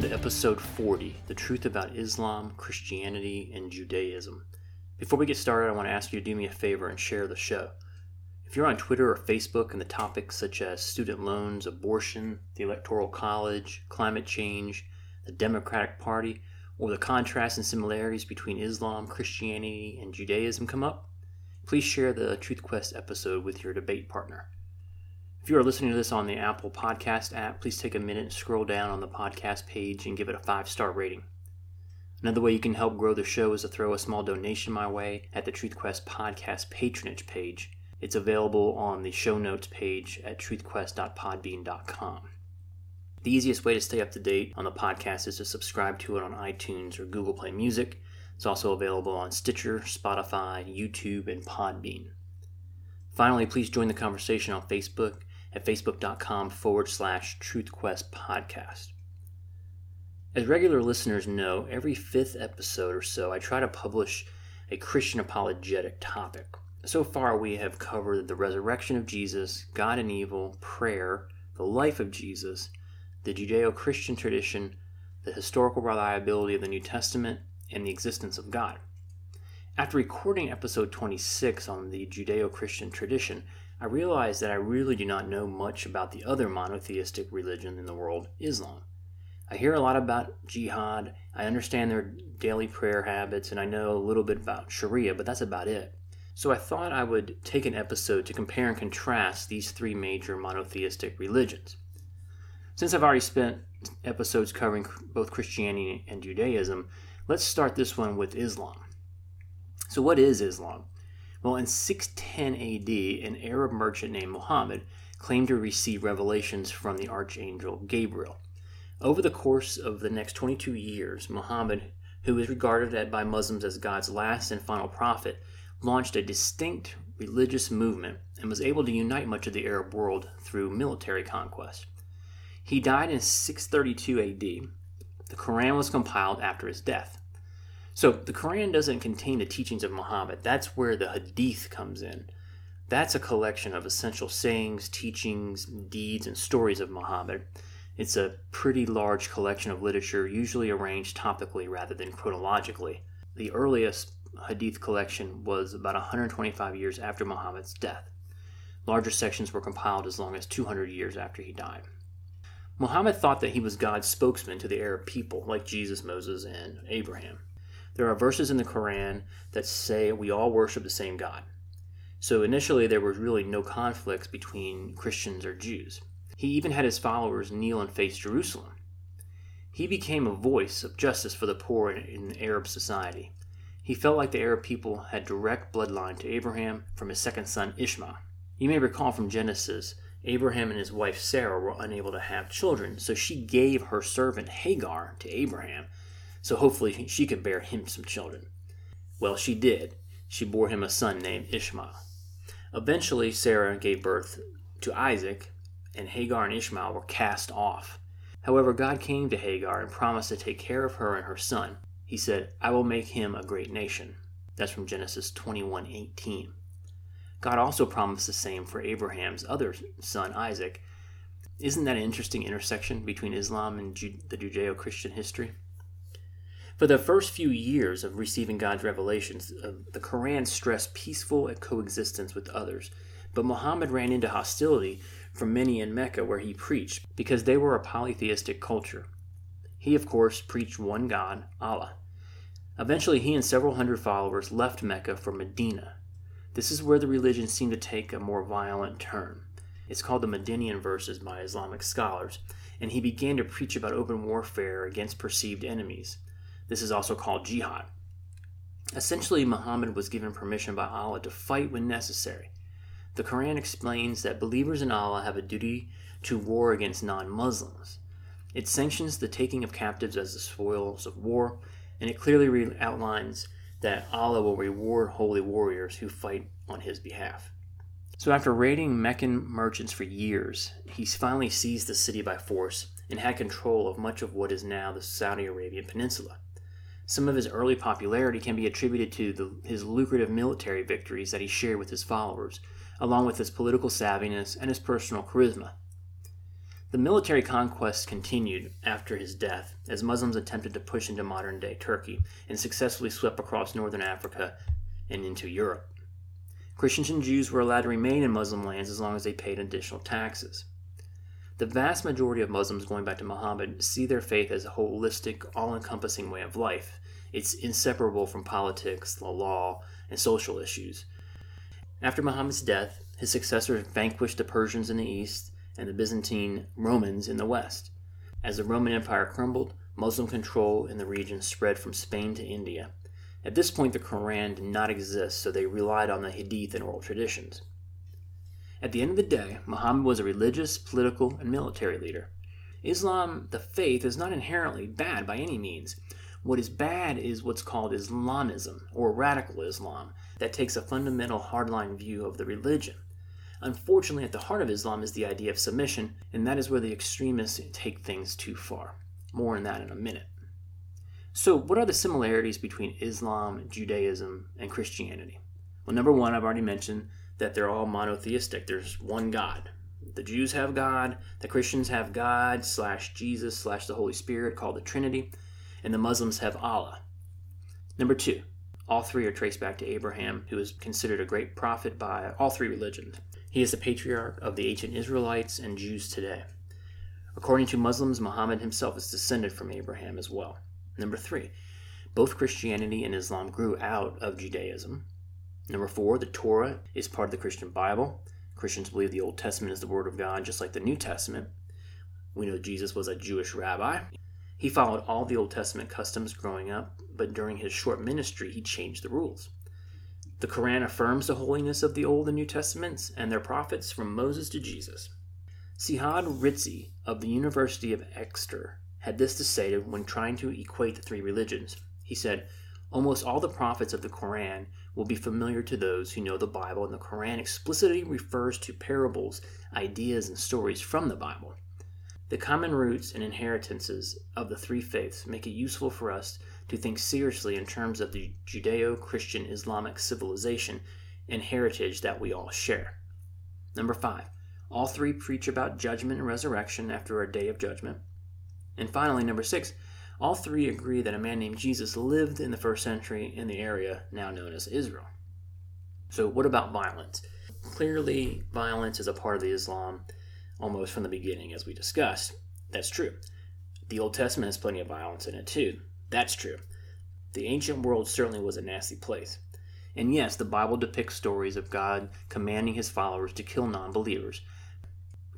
Welcome to episode 40 The Truth About Islam, Christianity, and Judaism. Before we get started, I want to ask you to do me a favor and share the show. If you're on Twitter or Facebook and the topics such as student loans, abortion, the Electoral College, climate change, the Democratic Party, or the contrasts and similarities between Islam, Christianity, and Judaism come up, please share the Truth Quest episode with your debate partner. If you are listening to this on the Apple Podcast app, please take a minute and scroll down on the podcast page and give it a five star rating. Another way you can help grow the show is to throw a small donation my way at the TruthQuest podcast patronage page. It's available on the show notes page at truthquest.podbean.com. The easiest way to stay up to date on the podcast is to subscribe to it on iTunes or Google Play Music. It's also available on Stitcher, Spotify, YouTube, and Podbean. Finally, please join the conversation on Facebook at facebook.com forward slash truthquest podcast. As regular listeners know, every fifth episode or so, I try to publish a Christian apologetic topic. So far, we have covered the resurrection of Jesus, God and evil, prayer, the life of Jesus, the Judeo Christian tradition, the historical reliability of the New Testament, and the existence of God. After recording episode 26 on the Judeo Christian tradition, I realized that I really do not know much about the other monotheistic religion in the world, Islam. I hear a lot about jihad, I understand their daily prayer habits, and I know a little bit about Sharia, but that's about it. So I thought I would take an episode to compare and contrast these three major monotheistic religions. Since I've already spent episodes covering both Christianity and Judaism, let's start this one with Islam. So, what is Islam? Well, in 610 AD, an Arab merchant named Muhammad claimed to receive revelations from the archangel Gabriel. Over the course of the next 22 years, Muhammad, who is regarded by Muslims as God's last and final prophet, launched a distinct religious movement and was able to unite much of the Arab world through military conquest. He died in 632 AD. The Quran was compiled after his death. So the Quran doesn't contain the teachings of Muhammad. That's where the Hadith comes in. That's a collection of essential sayings, teachings, deeds, and stories of Muhammad. It's a pretty large collection of literature, usually arranged topically rather than chronologically. The earliest Hadith collection was about 125 years after Muhammad's death. Larger sections were compiled as long as 200 years after he died. Muhammad thought that he was God's spokesman to the Arab people, like Jesus, Moses, and Abraham. There are verses in the Quran that say we all worship the same God. So initially, there was really no conflicts between Christians or Jews. He even had his followers kneel and face Jerusalem. He became a voice of justice for the poor in Arab society. He felt like the Arab people had direct bloodline to Abraham from his second son Ishmael. You may recall from Genesis, Abraham and his wife Sarah were unable to have children, so she gave her servant Hagar to Abraham so hopefully she could bear him some children. Well, she did. She bore him a son named Ishmael. Eventually, Sarah gave birth to Isaac, and Hagar and Ishmael were cast off. However, God came to Hagar and promised to take care of her and her son. He said, I will make him a great nation. That's from Genesis 21:18. God also promised the same for Abraham's other son, Isaac. Isn't that an interesting intersection between Islam and the Judeo Christian history? For the first few years of receiving God's revelations, uh, the Quran stressed peaceful coexistence with others. But Muhammad ran into hostility from many in Mecca where he preached because they were a polytheistic culture. He, of course, preached one God, Allah. Eventually, he and several hundred followers left Mecca for Medina. This is where the religion seemed to take a more violent turn. It's called the Medinian verses by Islamic scholars, and he began to preach about open warfare against perceived enemies. This is also called jihad. Essentially, Muhammad was given permission by Allah to fight when necessary. The Quran explains that believers in Allah have a duty to war against non Muslims. It sanctions the taking of captives as the spoils of war, and it clearly re- outlines that Allah will reward holy warriors who fight on his behalf. So, after raiding Meccan merchants for years, he finally seized the city by force and had control of much of what is now the Saudi Arabian peninsula. Some of his early popularity can be attributed to the, his lucrative military victories that he shared with his followers, along with his political savviness and his personal charisma. The military conquests continued after his death as Muslims attempted to push into modern day Turkey and successfully swept across northern Africa and into Europe. Christians and Jews were allowed to remain in Muslim lands as long as they paid additional taxes. The vast majority of Muslims going back to Muhammad see their faith as a holistic, all encompassing way of life. It's inseparable from politics, the law, and social issues. After Muhammad's death, his successors vanquished the Persians in the east and the Byzantine Romans in the west. As the Roman Empire crumbled, Muslim control in the region spread from Spain to India. At this point, the Quran did not exist, so they relied on the Hadith and oral traditions. At the end of the day, Muhammad was a religious, political, and military leader. Islam, the faith, is not inherently bad by any means. What is bad is what's called Islamism, or radical Islam, that takes a fundamental hardline view of the religion. Unfortunately, at the heart of Islam is the idea of submission, and that is where the extremists take things too far. More on that in a minute. So, what are the similarities between Islam, Judaism, and Christianity? Well, number one, I've already mentioned that they're all monotheistic. There's one God. The Jews have God, the Christians have God slash Jesus slash the Holy Spirit called the Trinity, and the Muslims have Allah. Number two, all three are traced back to Abraham, who is considered a great prophet by all three religions. He is the patriarch of the ancient Israelites and Jews today. According to Muslims, Muhammad himself is descended from Abraham as well. Number three, both Christianity and Islam grew out of Judaism. Number four, the Torah is part of the Christian Bible. Christians believe the Old Testament is the Word of God, just like the New Testament. We know Jesus was a Jewish rabbi. He followed all the Old Testament customs growing up, but during his short ministry, he changed the rules. The Quran affirms the holiness of the Old and New Testaments and their prophets from Moses to Jesus. Sajjad Rizvi of the University of Exeter had this to say when trying to equate the three religions. He said, Almost all the prophets of the Quran will be familiar to those who know the Bible, and the Quran explicitly refers to parables, ideas, and stories from the Bible. The common roots and inheritances of the three faiths make it useful for us to think seriously in terms of the Judeo Christian Islamic civilization and heritage that we all share. Number five, all three preach about judgment and resurrection after a day of judgment. And finally, number six, all three agree that a man named Jesus lived in the first century in the area now known as Israel. So, what about violence? Clearly, violence is a part of the Islam almost from the beginning, as we discussed. That's true. The Old Testament has plenty of violence in it, too. That's true. The ancient world certainly was a nasty place. And yes, the Bible depicts stories of God commanding his followers to kill non believers,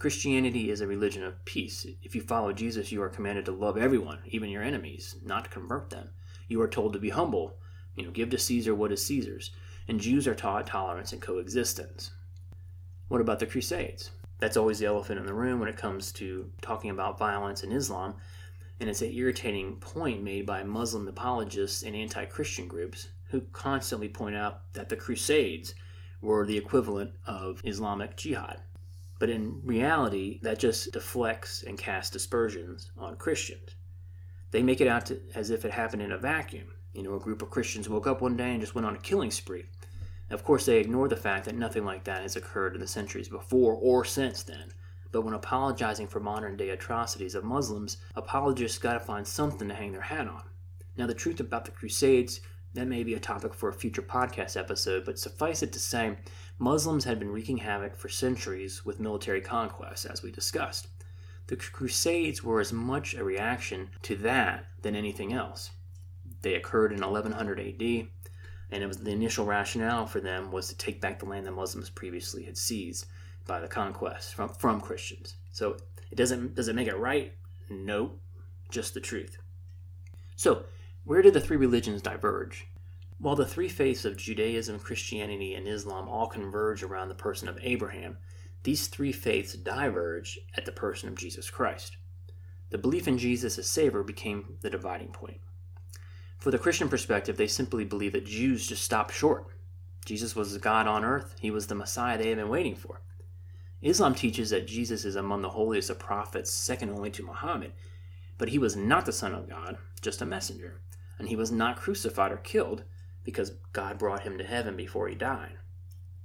Christianity is a religion of peace. If you follow Jesus, you are commanded to love everyone, even your enemies, not to convert them. You are told to be humble, you know, give to Caesar what is Caesar's. And Jews are taught tolerance and coexistence. What about the Crusades? That's always the elephant in the room when it comes to talking about violence in Islam, and it's an irritating point made by Muslim apologists and anti Christian groups who constantly point out that the Crusades were the equivalent of Islamic jihad. But in reality, that just deflects and casts dispersions on Christians. They make it out to, as if it happened in a vacuum. You know, a group of Christians woke up one day and just went on a killing spree. Of course, they ignore the fact that nothing like that has occurred in the centuries before or since then. But when apologizing for modern day atrocities of Muslims, apologists gotta find something to hang their hat on. Now, the truth about the Crusades, that may be a topic for a future podcast episode, but suffice it to say, Muslims had been wreaking havoc for centuries with military conquests, as we discussed. The Crusades were as much a reaction to that than anything else. They occurred in 1100 AD, and it was the initial rationale for them was to take back the land that Muslims previously had seized by the conquest from, from Christians. So it doesn't does it make it right? No, just the truth. So where did the three religions diverge? While the three faiths of Judaism, Christianity, and Islam all converge around the person of Abraham, these three faiths diverge at the person of Jesus Christ. The belief in Jesus as Savior became the dividing point. For the Christian perspective, they simply believe that Jews just stopped short. Jesus was God on earth, he was the Messiah they had been waiting for. Islam teaches that Jesus is among the holiest of prophets, second only to Muhammad, but he was not the Son of God, just a messenger, and he was not crucified or killed, because God brought him to heaven before he died.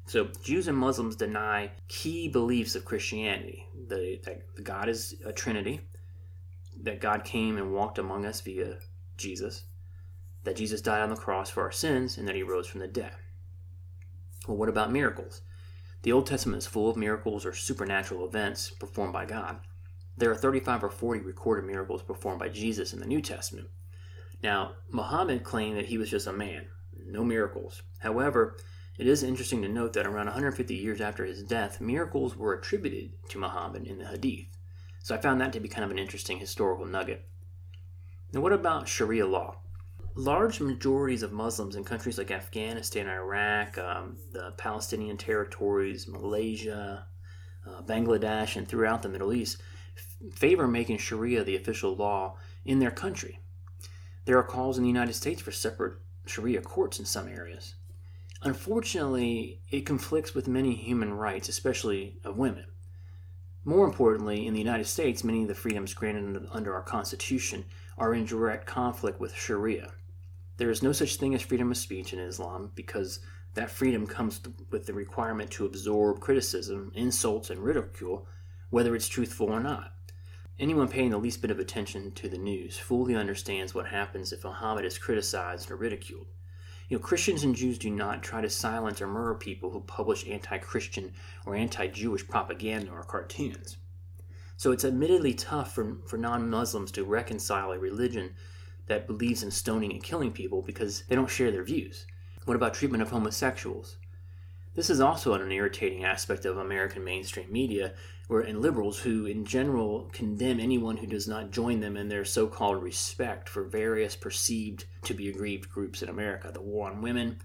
So, Jews and Muslims deny key beliefs of Christianity the, that God is a Trinity, that God came and walked among us via Jesus, that Jesus died on the cross for our sins, and that he rose from the dead. Well, what about miracles? The Old Testament is full of miracles or supernatural events performed by God. There are 35 or 40 recorded miracles performed by Jesus in the New Testament. Now, Muhammad claimed that he was just a man, no miracles. However, it is interesting to note that around 150 years after his death, miracles were attributed to Muhammad in the Hadith. So I found that to be kind of an interesting historical nugget. Now, what about Sharia law? Large majorities of Muslims in countries like Afghanistan, Iraq, um, the Palestinian territories, Malaysia, uh, Bangladesh, and throughout the Middle East f- favor making Sharia the official law in their country. There are calls in the United States for separate Sharia courts in some areas. Unfortunately, it conflicts with many human rights, especially of women. More importantly, in the United States, many of the freedoms granted under our Constitution are in direct conflict with Sharia. There is no such thing as freedom of speech in Islam because that freedom comes with the requirement to absorb criticism, insults, and ridicule, whether it's truthful or not. Anyone paying the least bit of attention to the news fully understands what happens if Muhammad is criticized or ridiculed. You know, Christians and Jews do not try to silence or murder people who publish anti Christian or anti Jewish propaganda or cartoons. So it's admittedly tough for, for non Muslims to reconcile a religion that believes in stoning and killing people because they don't share their views. What about treatment of homosexuals? This is also an irritating aspect of American mainstream media where, and liberals who, in general, condemn anyone who does not join them in their so called respect for various perceived to be aggrieved groups in America the war on women,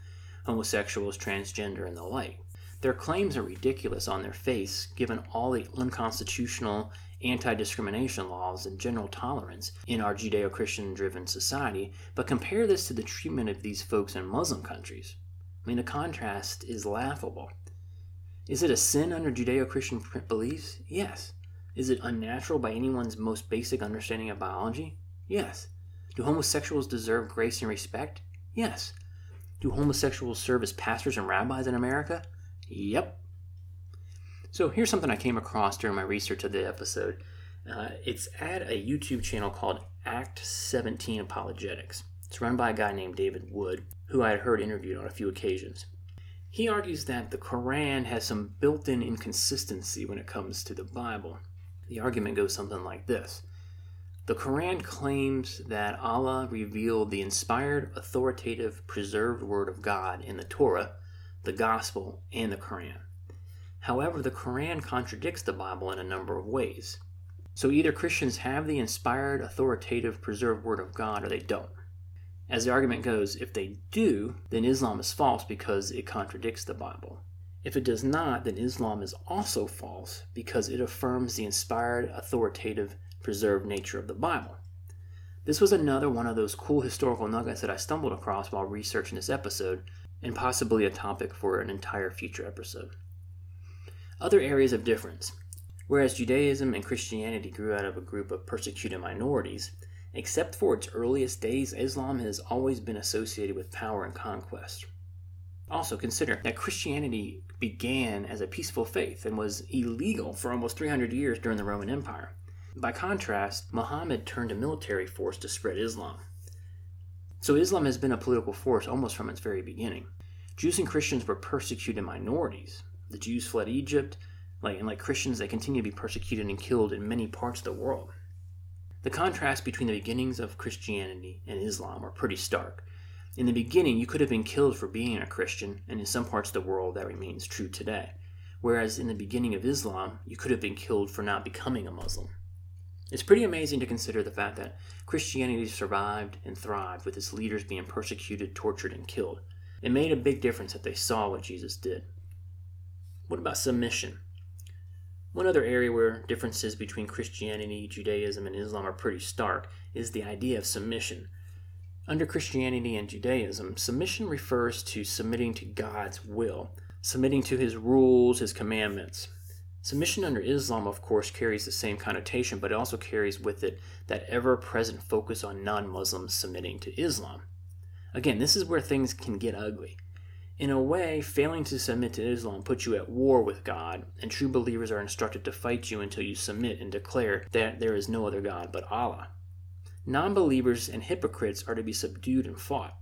homosexuals, transgender, and the like. Their claims are ridiculous on their face, given all the unconstitutional anti discrimination laws and general tolerance in our Judeo Christian driven society, but compare this to the treatment of these folks in Muslim countries. I mean, the contrast is laughable. Is it a sin under Judeo Christian beliefs? Yes. Is it unnatural by anyone's most basic understanding of biology? Yes. Do homosexuals deserve grace and respect? Yes. Do homosexuals serve as pastors and rabbis in America? Yep. So here's something I came across during my research of the episode. Uh, it's at a YouTube channel called Acts 17 Apologetics. It's run by a guy named David Wood, who I had heard interviewed on a few occasions. He argues that the Quran has some built in inconsistency when it comes to the Bible. The argument goes something like this The Quran claims that Allah revealed the inspired, authoritative, preserved Word of God in the Torah, the Gospel, and the Quran. However, the Quran contradicts the Bible in a number of ways. So either Christians have the inspired, authoritative, preserved Word of God or they don't. As the argument goes, if they do, then Islam is false because it contradicts the Bible. If it does not, then Islam is also false because it affirms the inspired, authoritative, preserved nature of the Bible. This was another one of those cool historical nuggets that I stumbled across while researching this episode, and possibly a topic for an entire future episode. Other areas of difference. Whereas Judaism and Christianity grew out of a group of persecuted minorities, Except for its earliest days, Islam has always been associated with power and conquest. Also, consider that Christianity began as a peaceful faith and was illegal for almost 300 years during the Roman Empire. By contrast, Muhammad turned a military force to spread Islam. So, Islam has been a political force almost from its very beginning. Jews and Christians were persecuted minorities. The Jews fled Egypt, like, and like Christians, they continue to be persecuted and killed in many parts of the world. The contrast between the beginnings of Christianity and Islam are pretty stark. In the beginning, you could have been killed for being a Christian, and in some parts of the world that remains true today. Whereas in the beginning of Islam, you could have been killed for not becoming a Muslim. It's pretty amazing to consider the fact that Christianity survived and thrived with its leaders being persecuted, tortured, and killed. It made a big difference that they saw what Jesus did. What about submission? One other area where differences between Christianity, Judaism, and Islam are pretty stark is the idea of submission. Under Christianity and Judaism, submission refers to submitting to God's will, submitting to his rules, his commandments. Submission under Islam, of course, carries the same connotation, but it also carries with it that ever present focus on non Muslims submitting to Islam. Again, this is where things can get ugly. In a way, failing to submit to Islam puts you at war with God, and true believers are instructed to fight you until you submit and declare that there is no other God but Allah. Non believers and hypocrites are to be subdued and fought.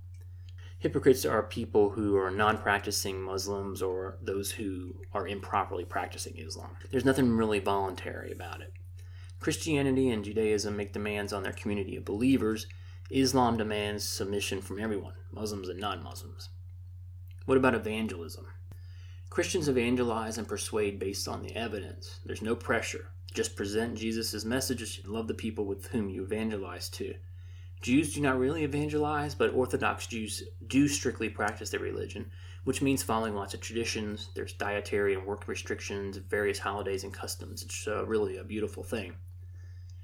Hypocrites are people who are non practicing Muslims or those who are improperly practicing Islam. There's nothing really voluntary about it. Christianity and Judaism make demands on their community of believers. Islam demands submission from everyone, Muslims and non Muslims. What about evangelism? Christians evangelize and persuade based on the evidence. There's no pressure. Just present Jesus' message and love the people with whom you evangelize to. Jews do not really evangelize, but Orthodox Jews do strictly practice their religion, which means following lots of traditions. There's dietary and work restrictions, various holidays and customs. It's uh, really a beautiful thing.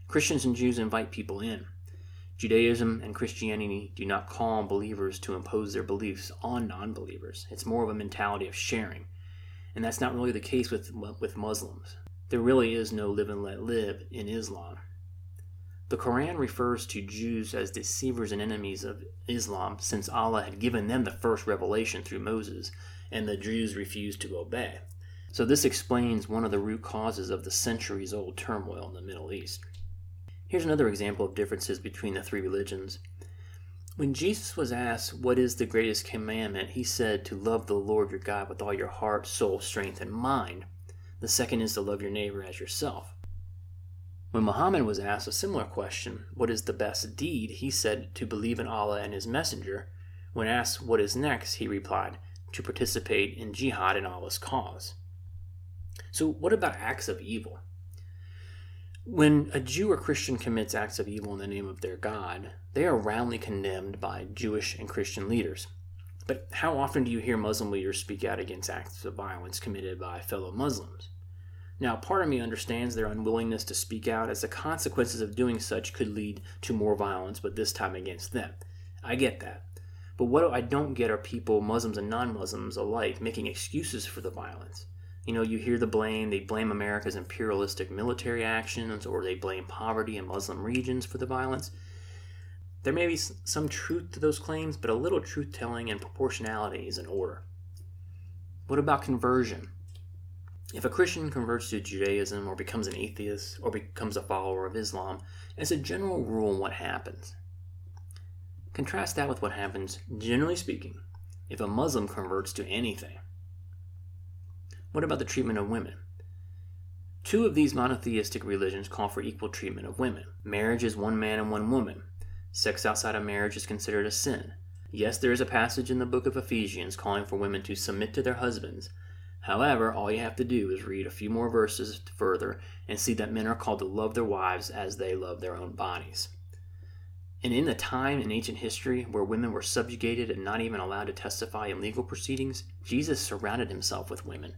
Christians and Jews invite people in. Judaism and Christianity do not call on believers to impose their beliefs on non believers. It's more of a mentality of sharing. And that's not really the case with, with Muslims. There really is no live and let live in Islam. The Quran refers to Jews as deceivers and enemies of Islam since Allah had given them the first revelation through Moses, and the Jews refused to obey. So, this explains one of the root causes of the centuries old turmoil in the Middle East. Here's another example of differences between the three religions. When Jesus was asked, What is the greatest commandment? he said, To love the Lord your God with all your heart, soul, strength, and mind. The second is to love your neighbor as yourself. When Muhammad was asked a similar question, What is the best deed? he said, To believe in Allah and His Messenger. When asked what is next, he replied, To participate in jihad in Allah's cause. So, what about acts of evil? When a Jew or Christian commits acts of evil in the name of their God, they are roundly condemned by Jewish and Christian leaders. But how often do you hear Muslim leaders speak out against acts of violence committed by fellow Muslims? Now, part of me understands their unwillingness to speak out as the consequences of doing such could lead to more violence, but this time against them. I get that. But what I don't get are people, Muslims and non Muslims alike, making excuses for the violence. You know, you hear the blame. They blame America's imperialistic military actions, or they blame poverty in Muslim regions for the violence. There may be some truth to those claims, but a little truth telling and proportionality is in order. What about conversion? If a Christian converts to Judaism or becomes an atheist or becomes a follower of Islam, as a general rule, what happens? Contrast that with what happens, generally speaking, if a Muslim converts to anything. What about the treatment of women? Two of these monotheistic religions call for equal treatment of women. Marriage is one man and one woman. Sex outside of marriage is considered a sin. Yes, there is a passage in the book of Ephesians calling for women to submit to their husbands. However, all you have to do is read a few more verses further and see that men are called to love their wives as they love their own bodies. And in the time in ancient history where women were subjugated and not even allowed to testify in legal proceedings, Jesus surrounded himself with women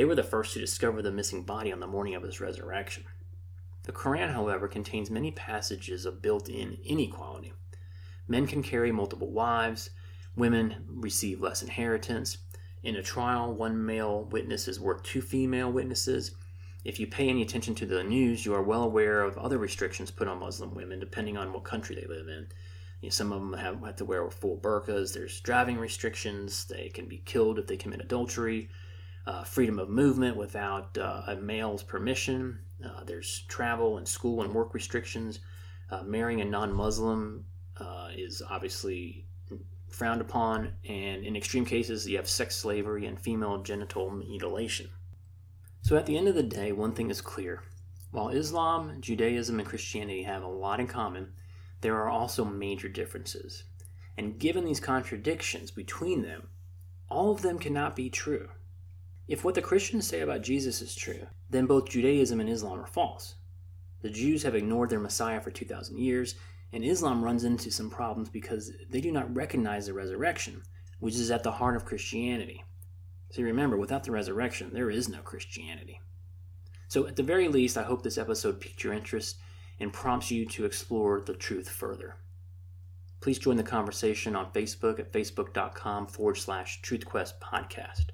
they were the first to discover the missing body on the morning of his resurrection. The Quran, however, contains many passages of built in inequality. Men can carry multiple wives, women receive less inheritance. In a trial, one male witness is worth two female witnesses. If you pay any attention to the news, you are well aware of other restrictions put on Muslim women depending on what country they live in. You know, some of them have, have to wear full burqas. There's driving restrictions. They can be killed if they commit adultery uh, freedom of movement without uh, a male's permission. Uh, there's travel and school and work restrictions. Uh, marrying a non Muslim uh, is obviously frowned upon, and in extreme cases, you have sex slavery and female genital mutilation. So, at the end of the day, one thing is clear. While Islam, Judaism, and Christianity have a lot in common, there are also major differences. And given these contradictions between them, all of them cannot be true. If what the Christians say about Jesus is true, then both Judaism and Islam are false. The Jews have ignored their Messiah for 2,000 years, and Islam runs into some problems because they do not recognize the resurrection, which is at the heart of Christianity. So remember, without the resurrection, there is no Christianity. So, at the very least, I hope this episode piqued your interest and prompts you to explore the truth further. Please join the conversation on Facebook at facebook.com forward slash truthquest podcast.